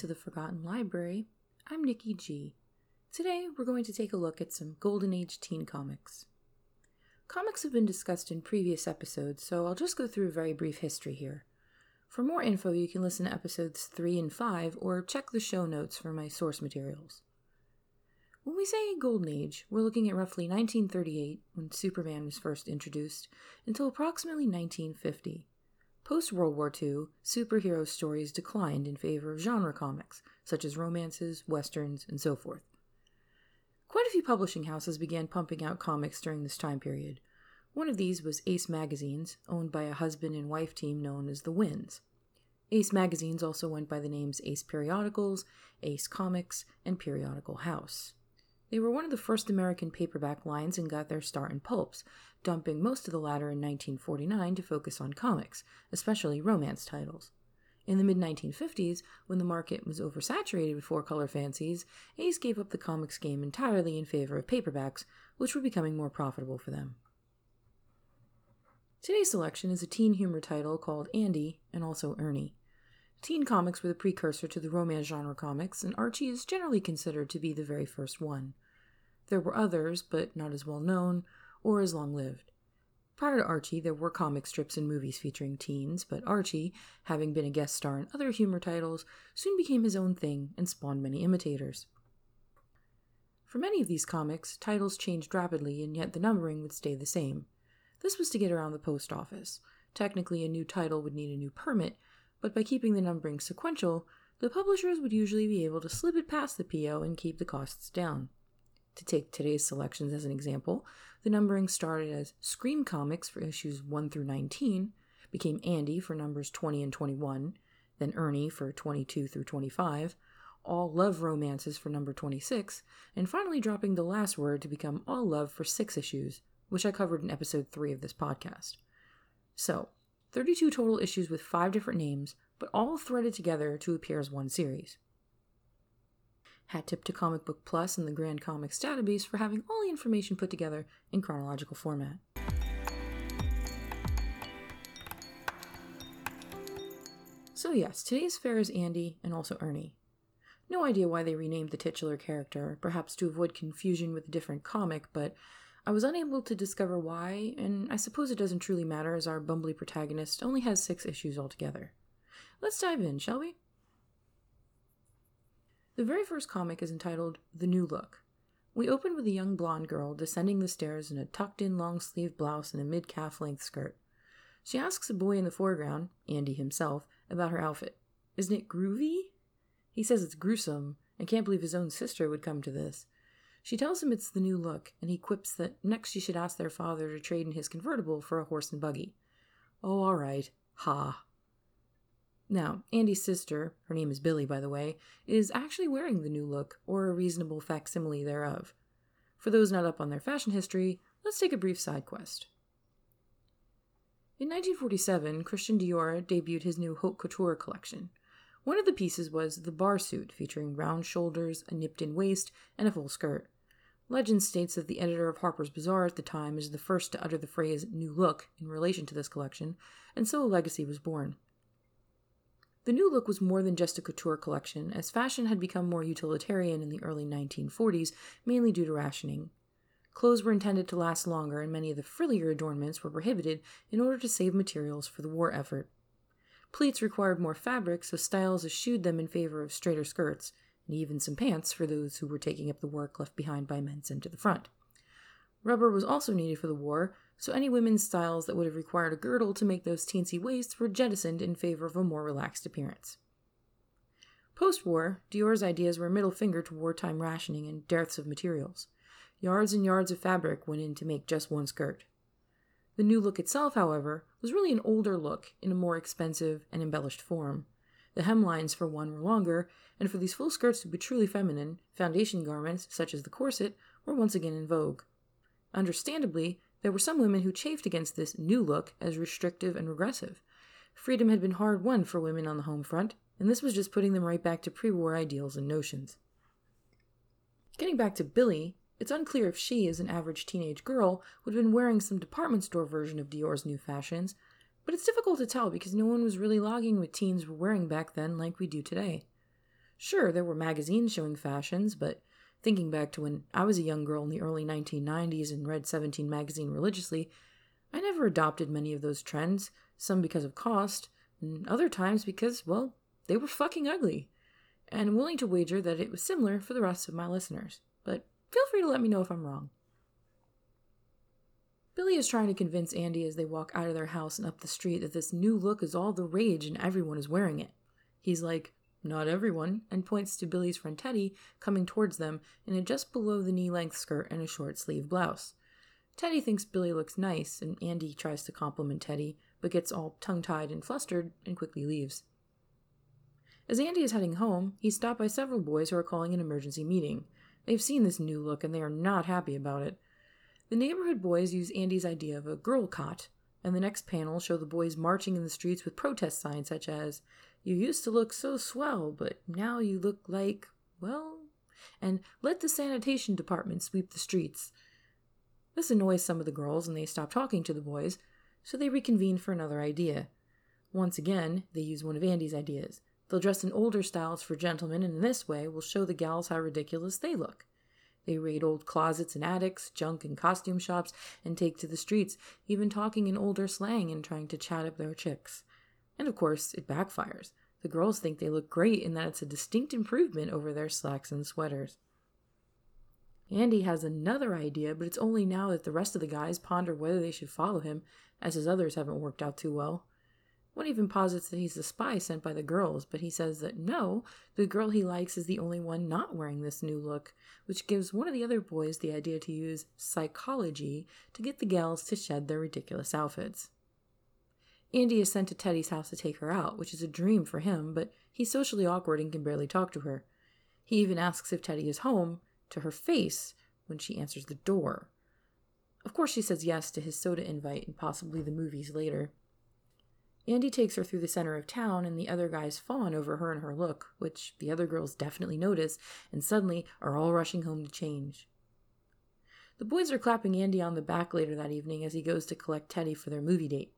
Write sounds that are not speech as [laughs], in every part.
to the Forgotten Library. I'm Nikki G. Today we're going to take a look at some Golden Age teen comics. Comics have been discussed in previous episodes, so I'll just go through a very brief history here. For more info, you can listen to episodes 3 and 5 or check the show notes for my source materials. When we say Golden Age, we're looking at roughly 1938, when Superman was first introduced, until approximately 1950. Post World War II, superhero stories declined in favor of genre comics, such as romances, westerns, and so forth. Quite a few publishing houses began pumping out comics during this time period. One of these was Ace Magazines, owned by a husband and wife team known as the Wyns. Ace Magazines also went by the names Ace Periodicals, Ace Comics, and Periodical House. They were one of the first American paperback lines and got their start in pulps, dumping most of the latter in 1949 to focus on comics, especially romance titles. In the mid 1950s, when the market was oversaturated with four color fancies, Ace gave up the comics game entirely in favor of paperbacks, which were becoming more profitable for them. Today's selection is a teen humor title called Andy and also Ernie. Teen comics were the precursor to the romance genre comics, and Archie is generally considered to be the very first one. There were others, but not as well known or as long lived. Prior to Archie, there were comic strips and movies featuring teens, but Archie, having been a guest star in other humor titles, soon became his own thing and spawned many imitators. For many of these comics, titles changed rapidly, and yet the numbering would stay the same. This was to get around the post office. Technically, a new title would need a new permit, but by keeping the numbering sequential, the publishers would usually be able to slip it past the PO and keep the costs down. To take today's selections as an example, the numbering started as Scream Comics for issues 1 through 19, became Andy for numbers 20 and 21, then Ernie for 22 through 25, All Love Romances for number 26, and finally dropping the last word to become All Love for six issues, which I covered in episode 3 of this podcast. So, 32 total issues with five different names, but all threaded together to appear as one series. Hat tip to Comic Book Plus and the Grand Comics database for having all the information put together in chronological format. So, yes, today's fare is Andy and also Ernie. No idea why they renamed the titular character, perhaps to avoid confusion with a different comic, but I was unable to discover why, and I suppose it doesn't truly matter as our bumbly protagonist only has six issues altogether. Let's dive in, shall we? The very first comic is entitled The New Look. We open with a young blonde girl descending the stairs in a tucked in long sleeved blouse and a mid calf length skirt. She asks a boy in the foreground, Andy himself, about her outfit. Isn't it groovy? He says it's gruesome and can't believe his own sister would come to this. She tells him it's the new look, and he quips that next she should ask their father to trade in his convertible for a horse and buggy. Oh, all right. Ha. Now, Andy's sister, her name is Billy by the way, is actually wearing the new look, or a reasonable facsimile thereof. For those not up on their fashion history, let's take a brief side quest. In 1947, Christian Dior debuted his new haute couture collection. One of the pieces was the bar suit, featuring round shoulders, a nipped in waist, and a full skirt. Legend states that the editor of Harper's Bazaar at the time is the first to utter the phrase new look in relation to this collection, and so a legacy was born. The new look was more than just a couture collection, as fashion had become more utilitarian in the early 1940s, mainly due to rationing. Clothes were intended to last longer, and many of the frillier adornments were prohibited in order to save materials for the war effort. Pleats required more fabric, so styles eschewed them in favor of straighter skirts, and even some pants for those who were taking up the work left behind by men sent to the front. Rubber was also needed for the war, so any women's styles that would have required a girdle to make those teensy waists were jettisoned in favor of a more relaxed appearance. Post war, Dior's ideas were a middle finger to wartime rationing and dearths of materials. Yards and yards of fabric went in to make just one skirt. The new look itself, however, was really an older look in a more expensive and embellished form. The hemlines, for one, were longer, and for these full skirts to be truly feminine, foundation garments, such as the corset, were once again in vogue. Understandably, there were some women who chafed against this new look as restrictive and regressive. Freedom had been hard won for women on the home front, and this was just putting them right back to pre war ideals and notions. Getting back to Billy, it's unclear if she, as an average teenage girl, would have been wearing some department store version of Dior's new fashions, but it's difficult to tell because no one was really logging what teens were wearing back then like we do today. Sure, there were magazines showing fashions, but thinking back to when I was a young girl in the early 1990s and read 17 magazine religiously, I never adopted many of those trends, some because of cost, and other times because, well, they were fucking ugly. And I'm willing to wager that it was similar for the rest of my listeners. But feel free to let me know if I'm wrong. Billy is trying to convince Andy as they walk out of their house and up the street that this new look is all the rage and everyone is wearing it. He's like, not everyone, and points to Billy's friend Teddy coming towards them in a just below the knee length skirt and a short sleeve blouse. Teddy thinks Billy looks nice, and Andy tries to compliment Teddy, but gets all tongue tied and flustered and quickly leaves. As Andy is heading home, he's stopped by several boys who are calling an emergency meeting. They've seen this new look and they are not happy about it. The neighborhood boys use Andy's idea of a girl cot, and the next panel show the boys marching in the streets with protest signs such as, You used to look so swell, but now you look like, well, and let the sanitation department sweep the streets. This annoys some of the girls and they stop talking to the boys, so they reconvene for another idea. Once again, they use one of Andy's ideas. They'll dress in older styles for gentlemen, and in this way will show the gals how ridiculous they look. They raid old closets and attics, junk and costume shops, and take to the streets, even talking in older slang and trying to chat up their chicks. And of course, it backfires. The girls think they look great and that it's a distinct improvement over their slacks and sweaters. Andy has another idea, but it's only now that the rest of the guys ponder whether they should follow him, as his others haven't worked out too well. One even posits that he's the spy sent by the girls, but he says that no, the girl he likes is the only one not wearing this new look, which gives one of the other boys the idea to use psychology to get the gals to shed their ridiculous outfits. Andy is sent to Teddy's house to take her out, which is a dream for him, but he's socially awkward and can barely talk to her. He even asks if Teddy is home to her face when she answers the door. Of course, she says yes to his soda invite and possibly the movies later. Andy takes her through the center of town, and the other guys fawn over her and her look, which the other girls definitely notice and suddenly are all rushing home to change. The boys are clapping Andy on the back later that evening as he goes to collect Teddy for their movie date.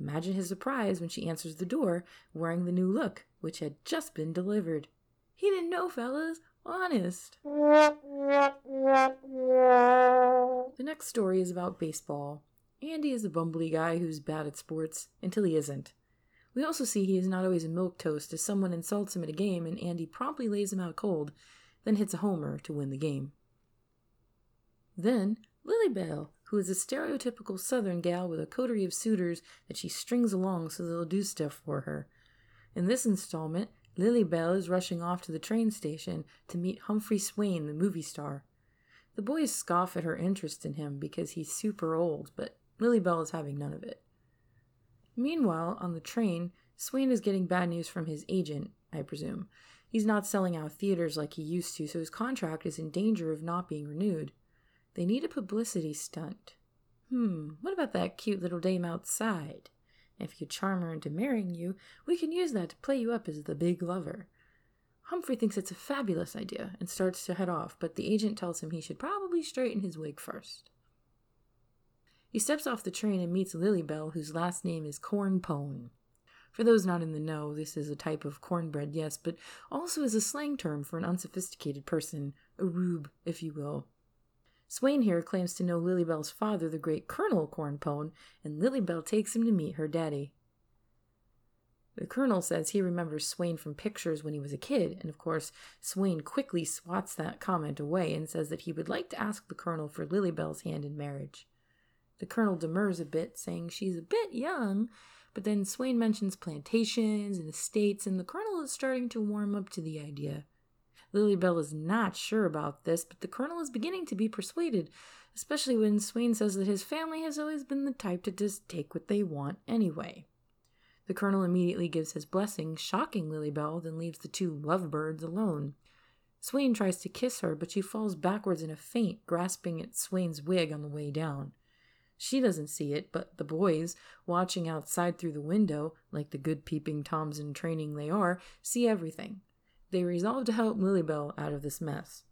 Imagine his surprise when she answers the door wearing the new look, which had just been delivered. He didn't know, fellas. Honest. [laughs] The next story is about baseball. Andy is a bumbly guy who's bad at sports until he isn't. We also see he is not always a milk toast as someone insults him at a game and Andy promptly lays him out cold, then hits a homer to win the game. Then, Lily Bell, who is a stereotypical southern gal with a coterie of suitors that she strings along so they'll do stuff for her. In this installment, Lily Bell is rushing off to the train station to meet Humphrey Swain, the movie star. The boys scoff at her interest in him because he's super old, but Lily Bell is having none of it. Meanwhile, on the train, Swain is getting bad news from his agent, I presume. He's not selling out theaters like he used to, so his contract is in danger of not being renewed. They need a publicity stunt. Hmm, what about that cute little dame outside? If you charm her into marrying you, we can use that to play you up as the big lover. Humphrey thinks it's a fabulous idea and starts to head off, but the agent tells him he should probably straighten his wig first. He steps off the train and meets Lilybell, whose last name is Cornpone. For those not in the know, this is a type of cornbread, yes, but also is a slang term for an unsophisticated person, a rube, if you will. Swain here claims to know Lilybell's father, the great Colonel Cornpone, and Lilybell takes him to meet her daddy. The colonel says he remembers Swain from pictures when he was a kid, and of course, Swain quickly swats that comment away and says that he would like to ask the colonel for Lilybell's hand in marriage. The colonel demurs a bit, saying she's a bit young, but then Swain mentions plantations and estates, and the colonel is starting to warm up to the idea. Lilybell is not sure about this, but the colonel is beginning to be persuaded, especially when Swain says that his family has always been the type to just take what they want anyway. The colonel immediately gives his blessing, shocking Lilybell, then leaves the two lovebirds alone. Swain tries to kiss her, but she falls backwards in a faint, grasping at Swain's wig on the way down. She doesn't see it, but the boys, watching outside through the window, like the good peeping toms in training they are, see everything. They resolve to help Lilybell out of this mess.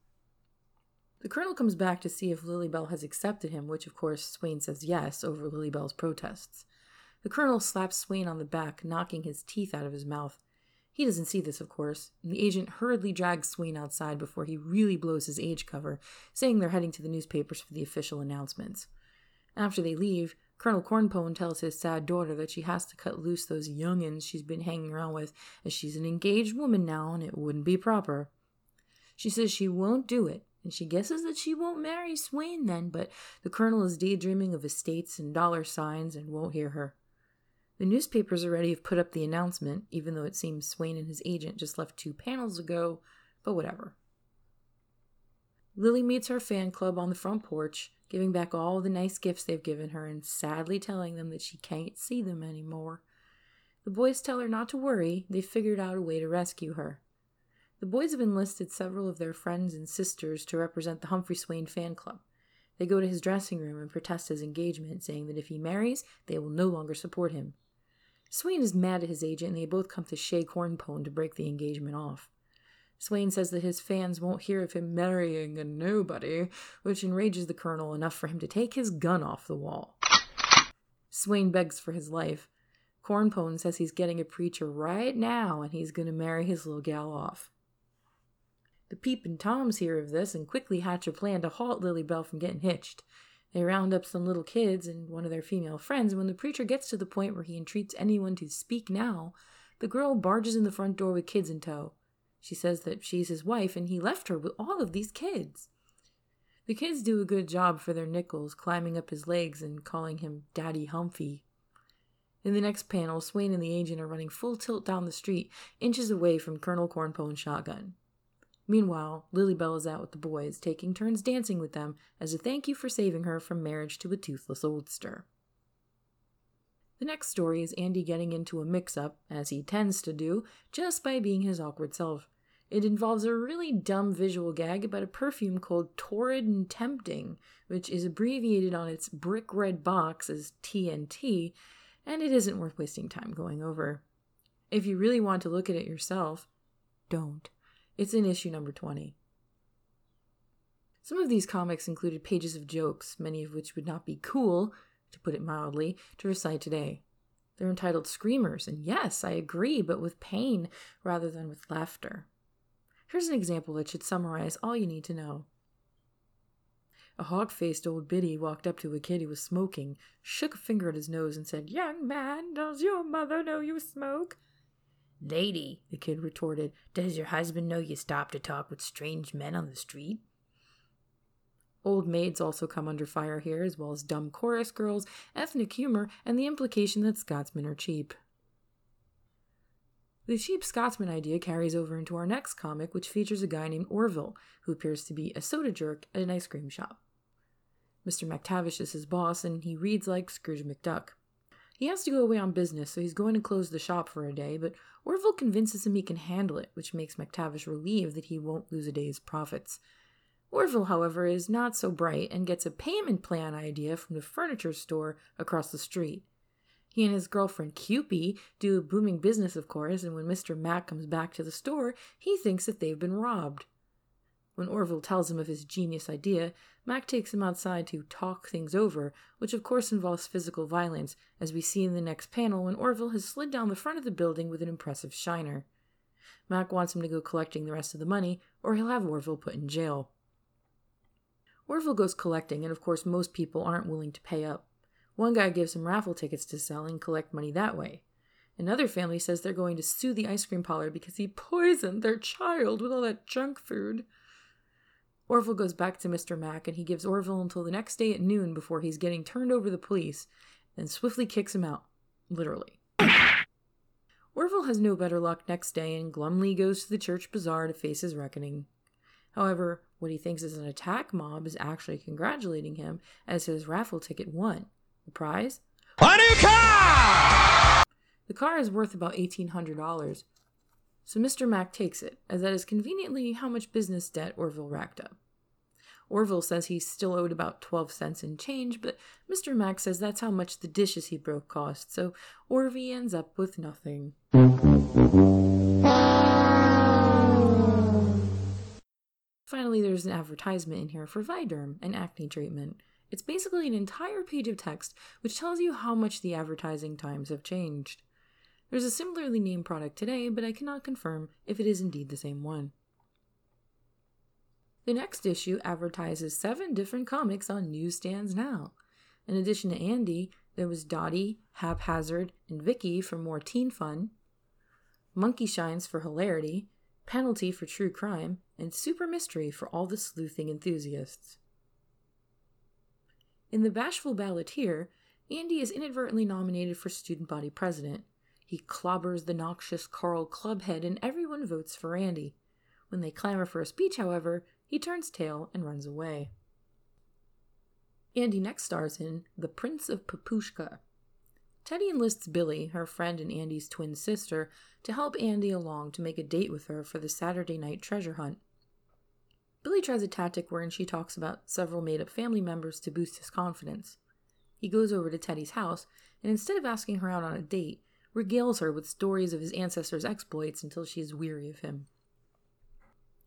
The colonel comes back to see if Lilybell has accepted him, which of course Swain says yes over Lilybell's protests. The colonel slaps Swain on the back, knocking his teeth out of his mouth. He doesn't see this, of course, and the agent hurriedly drags Swain outside before he really blows his age cover, saying they're heading to the newspapers for the official announcements. After they leave, Colonel Cornpone tells his sad daughter that she has to cut loose those youngins she's been hanging around with, as she's an engaged woman now and it wouldn't be proper. She says she won't do it, and she guesses that she won't marry Swain then, but the colonel is daydreaming of estates and dollar signs and won't hear her. The newspapers already have put up the announcement, even though it seems Swain and his agent just left two panels ago, but whatever. Lily meets her fan club on the front porch, giving back all the nice gifts they've given her and sadly telling them that she can't see them anymore. The boys tell her not to worry, they've figured out a way to rescue her. The boys have enlisted several of their friends and sisters to represent the Humphrey Swain fan club. They go to his dressing room and protest his engagement, saying that if he marries, they will no longer support him. Swain is mad at his agent, and they both come to Chez Cornpone to break the engagement off. Swain says that his fans won't hear of him marrying a nobody, which enrages the colonel enough for him to take his gun off the wall. Swain begs for his life. Cornpone says he's getting a preacher right now and he's going to marry his little gal off. The Peep and Toms hear of this and quickly hatch a plan to halt Lily Bell from getting hitched. They round up some little kids and one of their female friends, and when the preacher gets to the point where he entreats anyone to speak now, the girl barges in the front door with kids in tow. She says that she's his wife and he left her with all of these kids. The kids do a good job for their nickels, climbing up his legs and calling him Daddy Humphy. In the next panel, Swain and the agent are running full tilt down the street, inches away from Colonel Cornpone's shotgun. Meanwhile, Lilybell is out with the boys, taking turns dancing with them as a thank you for saving her from marriage to a toothless oldster. The next story is Andy getting into a mix up, as he tends to do, just by being his awkward self. It involves a really dumb visual gag about a perfume called Torrid and Tempting, which is abbreviated on its brick red box as TNT, and it isn't worth wasting time going over. If you really want to look at it yourself, don't. It's in issue number 20. Some of these comics included pages of jokes, many of which would not be cool, to put it mildly, to recite today. They're entitled Screamers, and yes, I agree, but with pain rather than with laughter. Here's an example that should summarize all you need to know. A hog faced old biddy walked up to a kid who was smoking, shook a finger at his nose, and said, Young man, does your mother know you smoke? Lady, the kid retorted, does your husband know you stop to talk with strange men on the street? Old maids also come under fire here, as well as dumb chorus girls, ethnic humor, and the implication that Scotsmen are cheap. The cheap Scotsman idea carries over into our next comic, which features a guy named Orville, who appears to be a soda jerk at an ice cream shop. Mr. McTavish is his boss, and he reads like Scrooge McDuck. He has to go away on business, so he's going to close the shop for a day, but Orville convinces him he can handle it, which makes McTavish relieved that he won't lose a day's profits. Orville, however, is not so bright and gets a payment plan idea from the furniture store across the street. He and his girlfriend Cupie do a booming business, of course, and when Mr. Mack comes back to the store, he thinks that they've been robbed. When Orville tells him of his genius idea, Mack takes him outside to talk things over, which of course involves physical violence, as we see in the next panel when Orville has slid down the front of the building with an impressive shiner. Mack wants him to go collecting the rest of the money, or he'll have Orville put in jail. Orville goes collecting, and of course, most people aren't willing to pay up. One guy gives him raffle tickets to sell and collect money that way. Another family says they're going to sue the ice cream parlor because he poisoned their child with all that junk food. Orville goes back to Mr. Mack and he gives Orville until the next day at noon before he's getting turned over to the police, then swiftly kicks him out. Literally. Orville has no better luck next day and glumly goes to the church bazaar to face his reckoning. However, what he thinks is an attack mob is actually congratulating him as his raffle ticket won. The prize? A new car! The car is worth about $1,800. So Mr. Mack takes it, as that is conveniently how much business debt Orville racked up. Orville says he's still owed about 12 cents in change, but Mr. Mack says that's how much the dishes he broke cost, so Orvie ends up with nothing. Finally, there's an advertisement in here for Viderm, an acne treatment. It's basically an entire page of text which tells you how much the advertising times have changed. There's a similarly named product today, but I cannot confirm if it is indeed the same one. The next issue advertises seven different comics on newsstands now. In addition to Andy, there was Dottie, Haphazard, and Vicky for more teen fun, Monkey Shines for hilarity, Penalty for true crime, and Super Mystery for all the sleuthing enthusiasts. In The Bashful Balladeer, Andy is inadvertently nominated for student body president. He clobbers the noxious Carl Clubhead, and everyone votes for Andy. When they clamor for a speech, however, he turns tail and runs away. Andy next stars in The Prince of Papushka. Teddy enlists Billy, her friend and Andy's twin sister, to help Andy along to make a date with her for the Saturday night treasure hunt. Billy tries a tactic wherein she talks about several made up family members to boost his confidence. He goes over to Teddy's house and instead of asking her out on a date, regales her with stories of his ancestors' exploits until she is weary of him.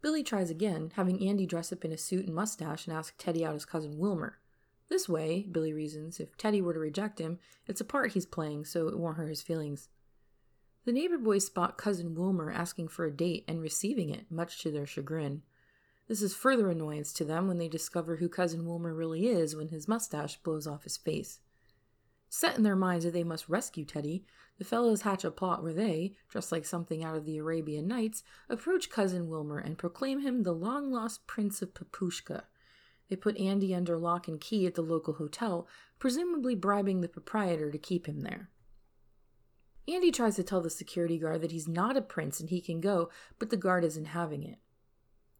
Billy tries again, having Andy dress up in a suit and mustache and ask Teddy out as cousin Wilmer. This way, Billy reasons, if Teddy were to reject him, it's a part he's playing, so it won't hurt his feelings. The neighbor boys spot cousin Wilmer asking for a date and receiving it, much to their chagrin. This is further annoyance to them when they discover who cousin Wilmer really is when his mustache blows off his face. Set in their minds that they must rescue Teddy, the fellows hatch a plot where they, dressed like something out of the Arabian Nights, approach cousin Wilmer and proclaim him the long lost Prince of Papushka. They put Andy under lock and key at the local hotel, presumably bribing the proprietor to keep him there. Andy tries to tell the security guard that he's not a prince and he can go, but the guard isn't having it.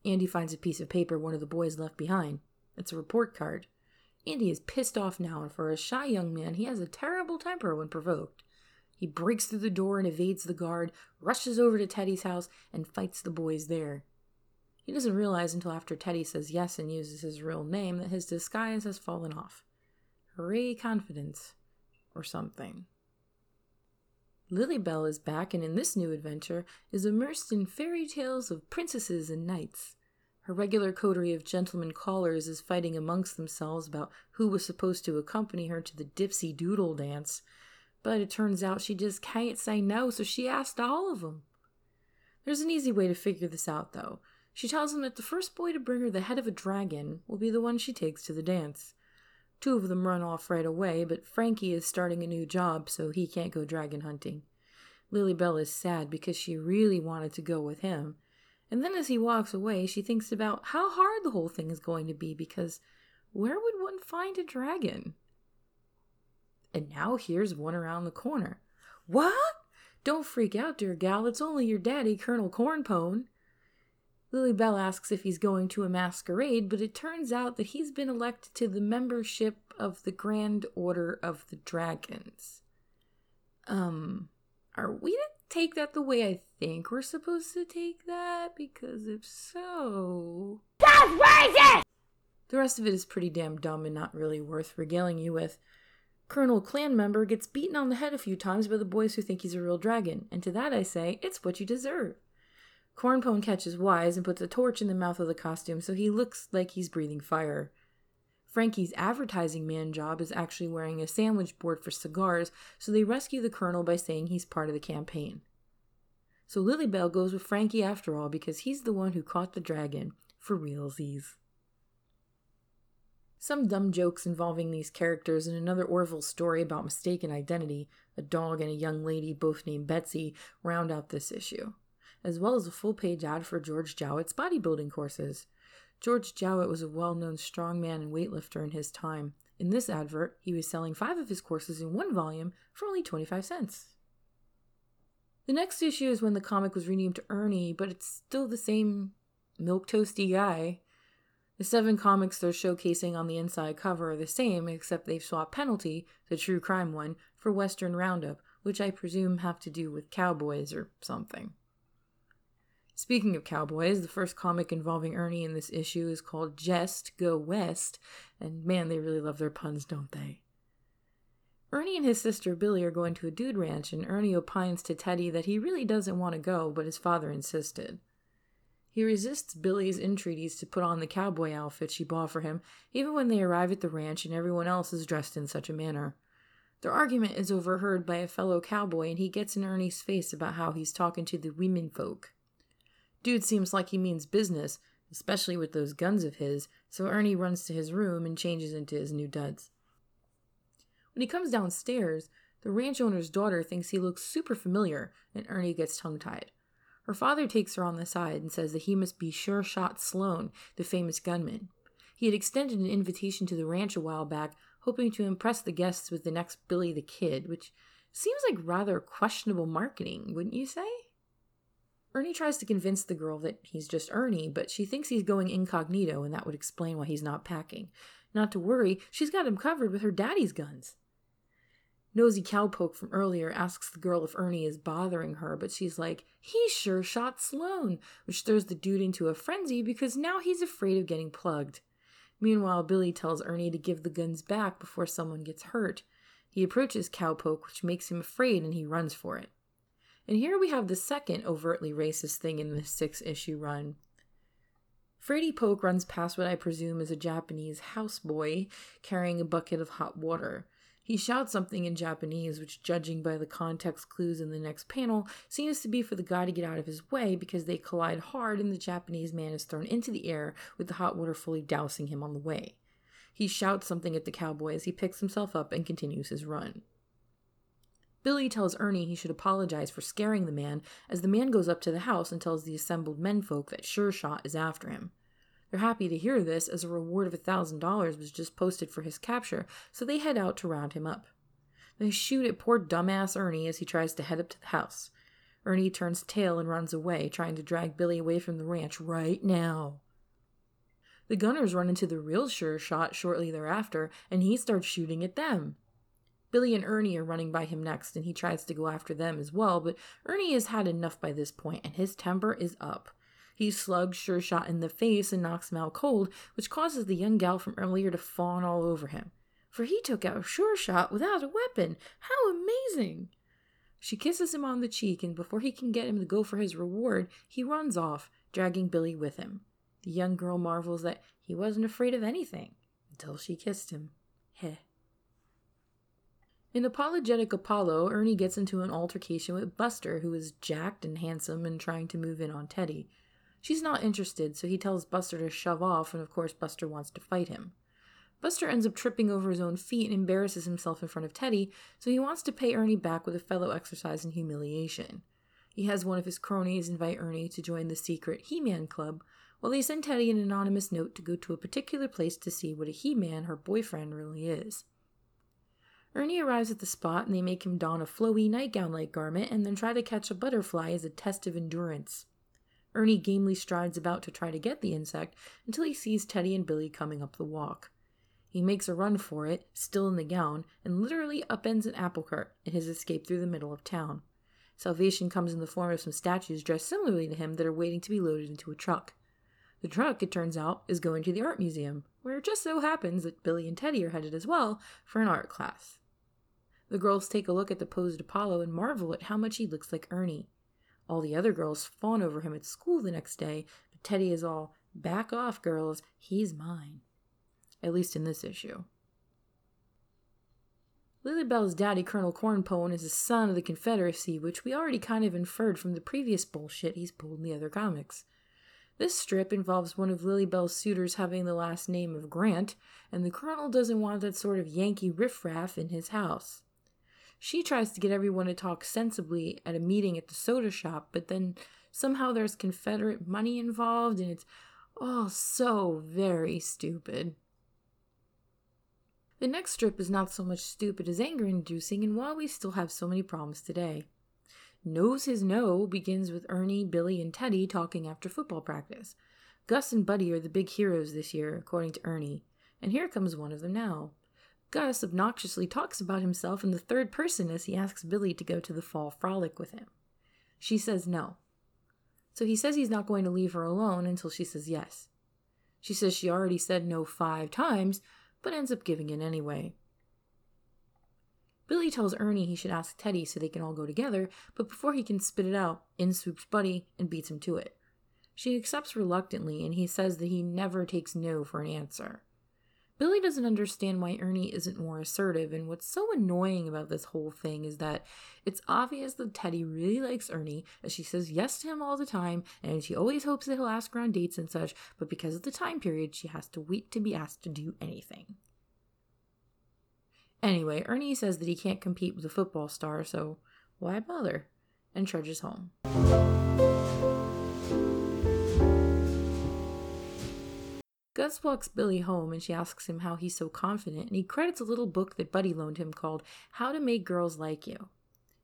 Andy finds a piece of paper one of the boys left behind. It's a report card. Andy is pissed off now, and for a shy young man, he has a terrible temper when provoked. He breaks through the door and evades the guard, rushes over to Teddy's house, and fights the boys there. He doesn't realize until after Teddy says yes and uses his real name that his disguise has fallen off. Hooray, confidence. Or something. Lily Bell is back and in this new adventure is immersed in fairy tales of princesses and knights. Her regular coterie of gentlemen callers is fighting amongst themselves about who was supposed to accompany her to the Dipsy Doodle dance, but it turns out she just can't say no, so she asked all of them. There's an easy way to figure this out, though. She tells them that the first boy to bring her the head of a dragon will be the one she takes to the dance. Two of them run off right away, but Frankie is starting a new job, so he can't go dragon hunting. Lily Bell is sad because she really wanted to go with him, and then as he walks away, she thinks about how hard the whole thing is going to be because where would one find a dragon? And now here's one around the corner. What? Don't freak out, dear gal. It's only your daddy, Colonel Cornpone. Lily Bell asks if he's going to a masquerade, but it turns out that he's been elected to the membership of the Grand Order of the Dragons. Um, are we to take that the way I think we're supposed to take that? Because if so. That's racist! The rest of it is pretty damn dumb and not really worth regaling you with. Colonel Klan member gets beaten on the head a few times by the boys who think he's a real dragon, and to that I say, it's what you deserve. Cornpone catches Wise and puts a torch in the mouth of the costume so he looks like he's breathing fire. Frankie's advertising man job is actually wearing a sandwich board for cigars, so they rescue the colonel by saying he's part of the campaign. So Lily Bell goes with Frankie after all because he's the one who caught the dragon, for realsies. Some dumb jokes involving these characters and another Orville story about mistaken identity, a dog and a young lady both named Betsy, round out this issue, as well as a full page ad for George Jowett's bodybuilding courses. George Jowett was a well known strongman and weightlifter in his time. In this advert, he was selling five of his courses in one volume for only 25 cents. The next issue is when the comic was renamed Ernie, but it's still the same milk toasty guy. The seven comics they're showcasing on the inside cover are the same, except they've swapped Penalty, the true crime one, for Western Roundup, which I presume have to do with cowboys or something. Speaking of cowboys, the first comic involving Ernie in this issue is called Jest Go West, and man, they really love their puns, don't they? Ernie and his sister Billy are going to a dude ranch, and Ernie opines to Teddy that he really doesn't want to go, but his father insisted. He resists Billy's entreaties to put on the cowboy outfit she bought for him, even when they arrive at the ranch and everyone else is dressed in such a manner. Their argument is overheard by a fellow cowboy, and he gets in Ernie's face about how he's talking to the women folk. Dude seems like he means business, especially with those guns of his, so Ernie runs to his room and changes into his new duds. When he comes downstairs, the ranch owner's daughter thinks he looks super familiar, and Ernie gets tongue tied. Her father takes her on the side and says that he must be Sure Shot Sloan, the famous gunman. He had extended an invitation to the ranch a while back, hoping to impress the guests with the next Billy the Kid, which seems like rather questionable marketing, wouldn't you say? Ernie tries to convince the girl that he's just Ernie, but she thinks he's going incognito and that would explain why he's not packing. Not to worry, she's got him covered with her daddy's guns. Nosy Cowpoke from earlier asks the girl if Ernie is bothering her, but she's like, he sure shot Sloan, which throws the dude into a frenzy because now he's afraid of getting plugged. Meanwhile, Billy tells Ernie to give the guns back before someone gets hurt. He approaches Cowpoke, which makes him afraid, and he runs for it. And here we have the second overtly racist thing in this six issue run. Frady Poke runs past what I presume is a Japanese houseboy carrying a bucket of hot water. He shouts something in Japanese, which, judging by the context clues in the next panel, seems to be for the guy to get out of his way because they collide hard and the Japanese man is thrown into the air with the hot water fully dousing him on the way. He shouts something at the cowboy as he picks himself up and continues his run. Billy tells Ernie he should apologize for scaring the man as the man goes up to the house and tells the assembled menfolk that Sure Shot is after him. They're happy to hear this, as a reward of a thousand dollars was just posted for his capture, so they head out to round him up. They shoot at poor dumbass Ernie as he tries to head up to the house. Ernie turns tail and runs away, trying to drag Billy away from the ranch right now. The gunners run into the real sure shot shortly thereafter, and he starts shooting at them. Billy and Ernie are running by him next, and he tries to go after them as well, but Ernie has had enough by this point, and his temper is up. He slugs Sure Shot in the face and knocks him out cold, which causes the young gal from earlier to fawn all over him. For he took out Sure Shot without a weapon. How amazing! She kisses him on the cheek, and before he can get him to go for his reward, he runs off, dragging Billy with him. The young girl marvels that he wasn't afraid of anything until she kissed him. Heh. In Apologetic Apollo, Ernie gets into an altercation with Buster, who is jacked and handsome and trying to move in on Teddy. She's not interested, so he tells Buster to shove off, and of course, Buster wants to fight him. Buster ends up tripping over his own feet and embarrasses himself in front of Teddy, so he wants to pay Ernie back with a fellow exercise in humiliation. He has one of his cronies invite Ernie to join the secret He Man Club, while they send Teddy an anonymous note to go to a particular place to see what a He Man, her boyfriend, really is. Ernie arrives at the spot and they make him don a flowy nightgown like garment and then try to catch a butterfly as a test of endurance. Ernie gamely strides about to try to get the insect until he sees Teddy and Billy coming up the walk. He makes a run for it, still in the gown, and literally upends an apple cart in his escape through the middle of town. Salvation comes in the form of some statues dressed similarly to him that are waiting to be loaded into a truck. The truck, it turns out, is going to the art museum, where it just so happens that Billy and Teddy are headed as well for an art class. The girls take a look at the posed Apollo and marvel at how much he looks like Ernie. All the other girls fawn over him at school the next day, but Teddy is all, back off, girls, he's mine. At least in this issue. Lilybell's daddy, Colonel Cornpone, is a son of the Confederacy, which we already kind of inferred from the previous bullshit he's pulled in the other comics. This strip involves one of Lilybell's suitors having the last name of Grant, and the Colonel doesn't want that sort of Yankee riffraff in his house. She tries to get everyone to talk sensibly at a meeting at the soda shop, but then somehow there's Confederate money involved, and it's all so very stupid. The next strip is not so much stupid as anger inducing, and while we still have so many problems today. Knows His No begins with Ernie, Billy, and Teddy talking after football practice. Gus and Buddy are the big heroes this year, according to Ernie, and here comes one of them now. Gus obnoxiously talks about himself in the third person as he asks Billy to go to the fall frolic with him. She says no. So he says he's not going to leave her alone until she says yes. She says she already said no five times, but ends up giving in anyway. Billy tells Ernie he should ask Teddy so they can all go together, but before he can spit it out, in swoops Buddy and beats him to it. She accepts reluctantly, and he says that he never takes no for an answer. Billy doesn't understand why Ernie isn't more assertive, and what's so annoying about this whole thing is that it's obvious that Teddy really likes Ernie, as she says yes to him all the time, and she always hopes that he'll ask her on dates and such, but because of the time period, she has to wait to be asked to do anything. Anyway, Ernie says that he can't compete with a football star, so why bother? And trudges home. Gus walks Billy home and she asks him how he's so confident, and he credits a little book that Buddy loaned him called How to Make Girls Like You.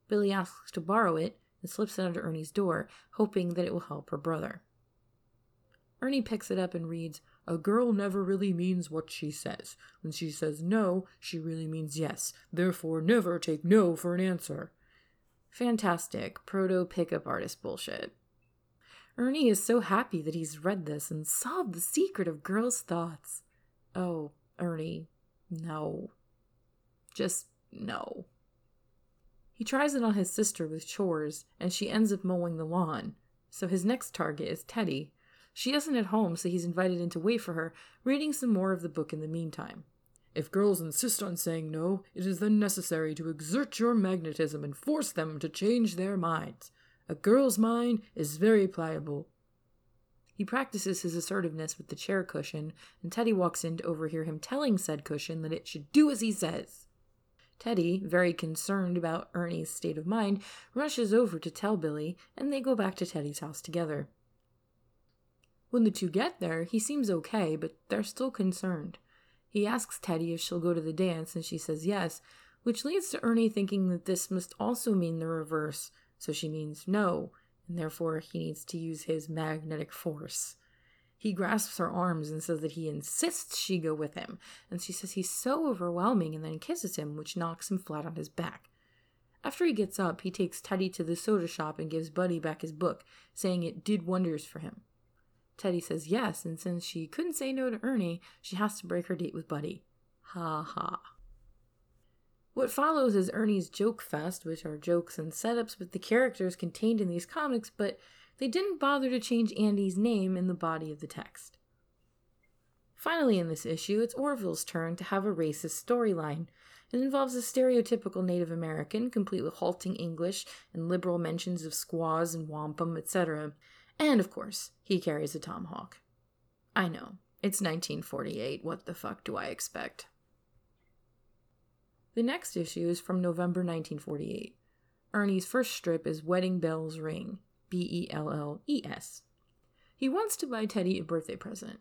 Billy asks to borrow it and slips it under Ernie's door, hoping that it will help her brother. Ernie picks it up and reads, A girl never really means what she says. When she says no, she really means yes. Therefore, never take no for an answer. Fantastic, proto pickup artist bullshit. Ernie is so happy that he's read this and solved the secret of girls' thoughts. Oh, Ernie, no. Just no. He tries it on his sister with chores, and she ends up mowing the lawn. So his next target is Teddy. She isn't at home, so he's invited in to wait for her, reading some more of the book in the meantime. If girls insist on saying no, it is then necessary to exert your magnetism and force them to change their minds. A girl's mind is very pliable. He practices his assertiveness with the chair cushion, and Teddy walks in to overhear him telling said cushion that it should do as he says. Teddy, very concerned about Ernie's state of mind, rushes over to tell Billy, and they go back to Teddy's house together. When the two get there, he seems okay, but they're still concerned. He asks Teddy if she'll go to the dance, and she says yes, which leads to Ernie thinking that this must also mean the reverse, so she means no, and therefore he needs to use his magnetic force. He grasps her arms and says that he insists she go with him, and she says he's so overwhelming and then kisses him, which knocks him flat on his back. After he gets up, he takes Teddy to the soda shop and gives Buddy back his book, saying it did wonders for him. Teddy says yes, and since she couldn't say no to Ernie, she has to break her date with Buddy. Ha ha. What follows is Ernie's Joke Fest, which are jokes and setups with the characters contained in these comics, but they didn't bother to change Andy's name in the body of the text. Finally, in this issue, it's Orville's turn to have a racist storyline. It involves a stereotypical Native American, complete with halting English and liberal mentions of squaws and wampum, etc. And, of course, he carries a tomahawk. I know, it's 1948. What the fuck do I expect? The next issue is from November 1948. Ernie's first strip is Wedding Bells Ring, B E L L E S. He wants to buy Teddy a birthday present.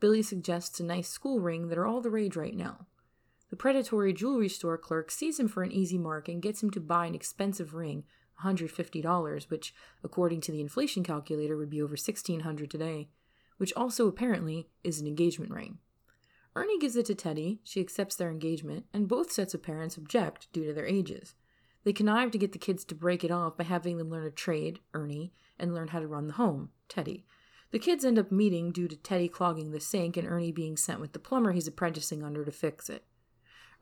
Billy suggests a nice school ring that are all the rage right now. The predatory jewelry store clerk sees him for an easy mark and gets him to buy an expensive ring, $150, which, according to the inflation calculator, would be over $1,600 today, which also apparently is an engagement ring. Ernie gives it to Teddy, she accepts their engagement, and both sets of parents object due to their ages. They connive to get the kids to break it off by having them learn a trade, Ernie, and learn how to run the home, Teddy. The kids end up meeting due to Teddy clogging the sink and Ernie being sent with the plumber he's apprenticing under to fix it.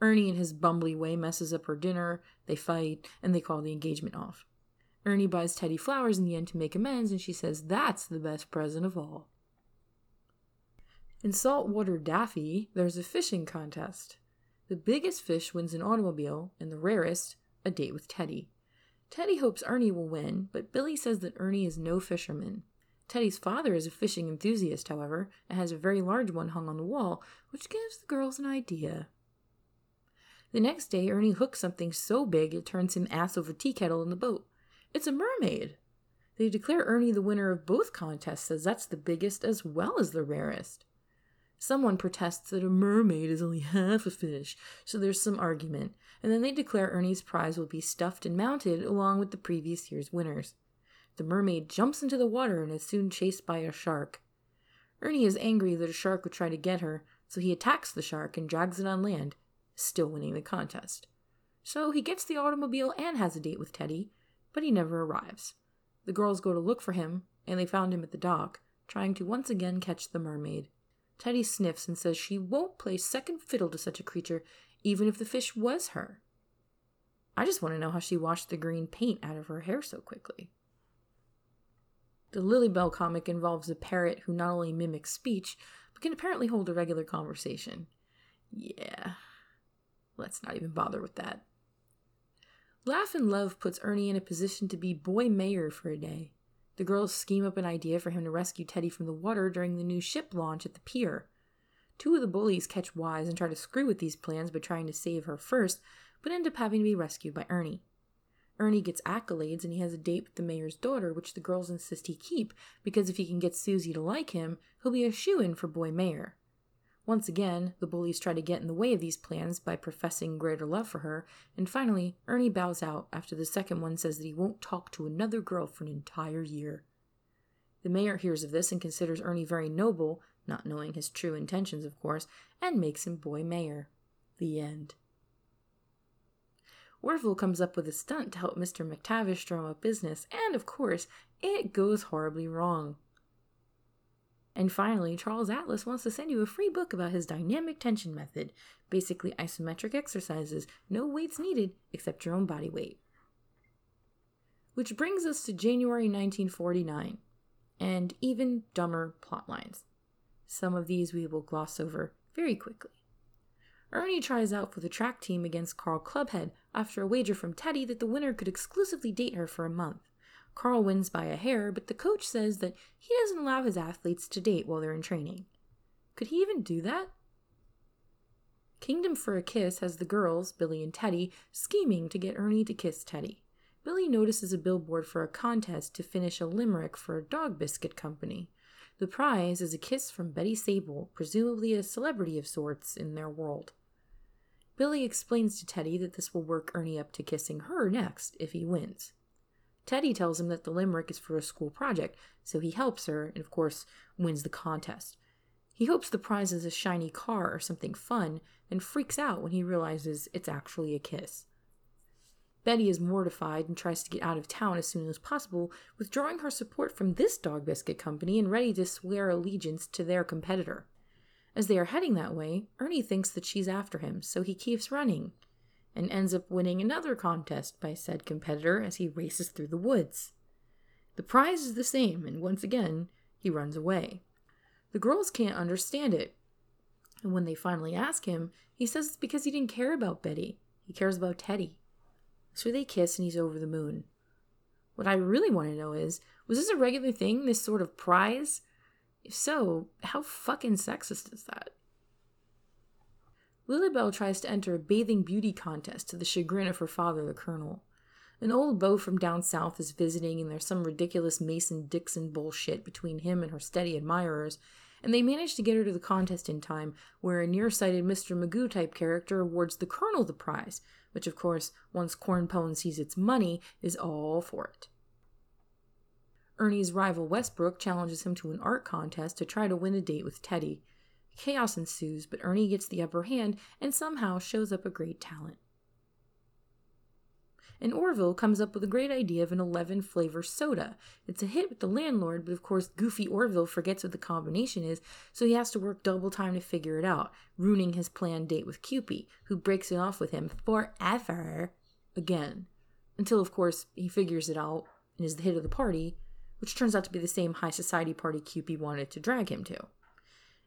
Ernie, in his bumbly way, messes up her dinner, they fight, and they call the engagement off. Ernie buys Teddy flowers in the end to make amends, and she says that's the best present of all. In saltwater Daffy, there's a fishing contest. The biggest fish wins an automobile, and the rarest, a date with Teddy. Teddy hopes Ernie will win, but Billy says that Ernie is no fisherman. Teddy's father is a fishing enthusiast, however, and has a very large one hung on the wall, which gives the girls an idea. The next day, Ernie hooks something so big it turns him ass over tea kettle in the boat. It's a mermaid. They declare Ernie the winner of both contests, as that's the biggest as well as the rarest. Someone protests that a mermaid is only half a fish, so there's some argument, and then they declare Ernie's prize will be stuffed and mounted along with the previous year's winners. The mermaid jumps into the water and is soon chased by a shark. Ernie is angry that a shark would try to get her, so he attacks the shark and drags it on land, still winning the contest. So he gets the automobile and has a date with Teddy, but he never arrives. The girls go to look for him, and they found him at the dock, trying to once again catch the mermaid. Teddy sniffs and says she won't play second fiddle to such a creature, even if the fish was her. I just want to know how she washed the green paint out of her hair so quickly. The Lily Bell comic involves a parrot who not only mimics speech, but can apparently hold a regular conversation. Yeah. Let's not even bother with that. Laugh and Love puts Ernie in a position to be boy mayor for a day. The girls scheme up an idea for him to rescue Teddy from the water during the new ship launch at the pier. Two of the bullies catch wise and try to screw with these plans by trying to save her first, but end up having to be rescued by Ernie. Ernie gets accolades and he has a date with the mayor's daughter, which the girls insist he keep because if he can get Susie to like him, he'll be a shoe in for boy mayor. Once again, the bullies try to get in the way of these plans by professing greater love for her, and finally, Ernie bows out after the second one says that he won't talk to another girl for an entire year. The mayor hears of this and considers Ernie very noble, not knowing his true intentions, of course, and makes him boy mayor. The end. Orville comes up with a stunt to help Mr. McTavish drum up business, and of course, it goes horribly wrong. And finally, Charles Atlas wants to send you a free book about his dynamic tension method, basically isometric exercises, no weights needed except your own body weight. Which brings us to January 1949, and even dumber plot lines. Some of these we will gloss over very quickly. Ernie tries out for the track team against Carl Clubhead after a wager from Teddy that the winner could exclusively date her for a month. Carl wins by a hair, but the coach says that he doesn't allow his athletes to date while they're in training. Could he even do that? Kingdom for a Kiss has the girls, Billy and Teddy, scheming to get Ernie to kiss Teddy. Billy notices a billboard for a contest to finish a limerick for a dog biscuit company. The prize is a kiss from Betty Sable, presumably a celebrity of sorts in their world. Billy explains to Teddy that this will work Ernie up to kissing her next if he wins. Teddy tells him that the limerick is for a school project, so he helps her and, of course, wins the contest. He hopes the prize is a shiny car or something fun and freaks out when he realizes it's actually a kiss. Betty is mortified and tries to get out of town as soon as possible, withdrawing her support from this dog biscuit company and ready to swear allegiance to their competitor. As they are heading that way, Ernie thinks that she's after him, so he keeps running and ends up winning another contest by said competitor as he races through the woods. The prize is the same, and once again, he runs away. The girls can't understand it. And when they finally ask him, he says it's because he didn't care about Betty. He cares about Teddy. So they kiss and he's over the moon. What I really want to know is was this a regular thing, this sort of prize? If so, how fucking sexist is that? Lilybelle tries to enter a bathing beauty contest to the chagrin of her father, the colonel. An old beau from down south is visiting, and there's some ridiculous Mason Dixon bullshit between him and her steady admirers, and they manage to get her to the contest in time, where a nearsighted Mr. Magoo type character awards the colonel the prize, which, of course, once Cornpone sees its money, is all for it. Ernie's rival Westbrook challenges him to an art contest to try to win a date with Teddy. Chaos ensues, but Ernie gets the upper hand and somehow shows up a great talent. And Orville comes up with a great idea of an 11 flavor soda. It's a hit with the landlord, but of course, goofy Orville forgets what the combination is, so he has to work double time to figure it out, ruining his planned date with Cupid, who breaks it off with him forever again. Until, of course, he figures it out and is the hit of the party, which turns out to be the same high society party Cupid wanted to drag him to.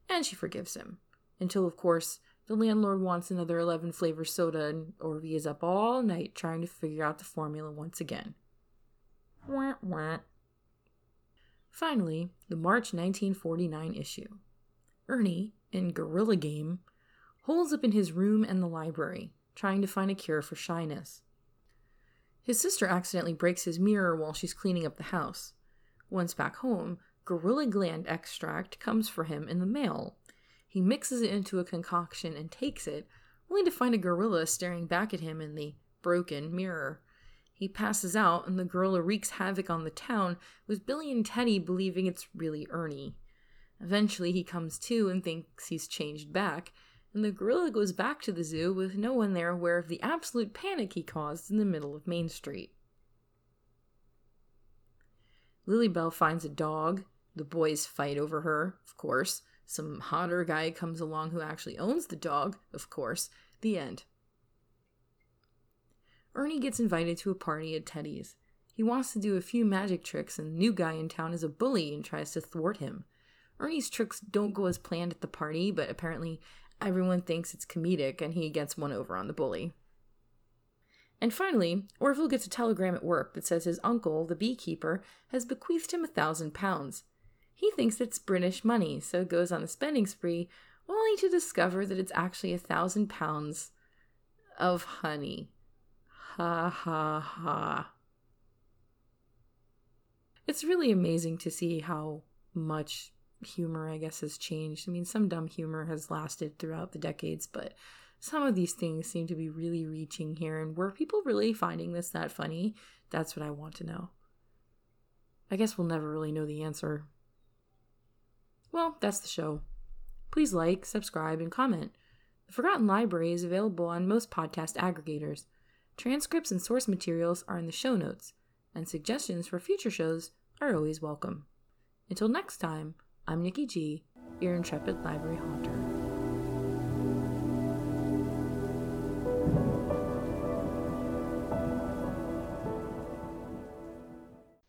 And she forgives him. Until, of course, the landlord wants another 11 flavor soda, and Orvie is up all night trying to figure out the formula once again. Wah, wah. Finally, the March 1949 issue. Ernie, in Gorilla Game, holds up in his room and the library, trying to find a cure for shyness. His sister accidentally breaks his mirror while she's cleaning up the house. Once back home, Gorilla Gland extract comes for him in the mail. He mixes it into a concoction and takes it, only to find a gorilla staring back at him in the broken mirror. He passes out, and the gorilla wreaks havoc on the town, with Billy and Teddy believing it's really Ernie. Eventually, he comes to and thinks he's changed back, and the gorilla goes back to the zoo with no one there aware of the absolute panic he caused in the middle of Main Street. Lilybelle finds a dog. The boys fight over her, of course. Some hotter guy comes along who actually owns the dog, of course. The end. Ernie gets invited to a party at Teddy's. He wants to do a few magic tricks, and the new guy in town is a bully and tries to thwart him. Ernie's tricks don't go as planned at the party, but apparently Everyone thinks it's comedic, and he gets one over on the bully. And finally, Orville gets a telegram at work that says his uncle, the beekeeper, has bequeathed him a thousand pounds. He thinks it's British money, so goes on a spending spree, only to discover that it's actually a thousand pounds of honey. Ha ha ha. It's really amazing to see how much humor, I guess, has changed. I mean, some dumb humor has lasted throughout the decades, but some of these things seem to be really reaching here. And were people really finding this that funny? That's what I want to know. I guess we'll never really know the answer. Well, that's the show. Please like, subscribe, and comment. The Forgotten Library is available on most podcast aggregators. Transcripts and source materials are in the show notes, and suggestions for future shows are always welcome. Until next time, I'm Nikki G, your intrepid library haunter.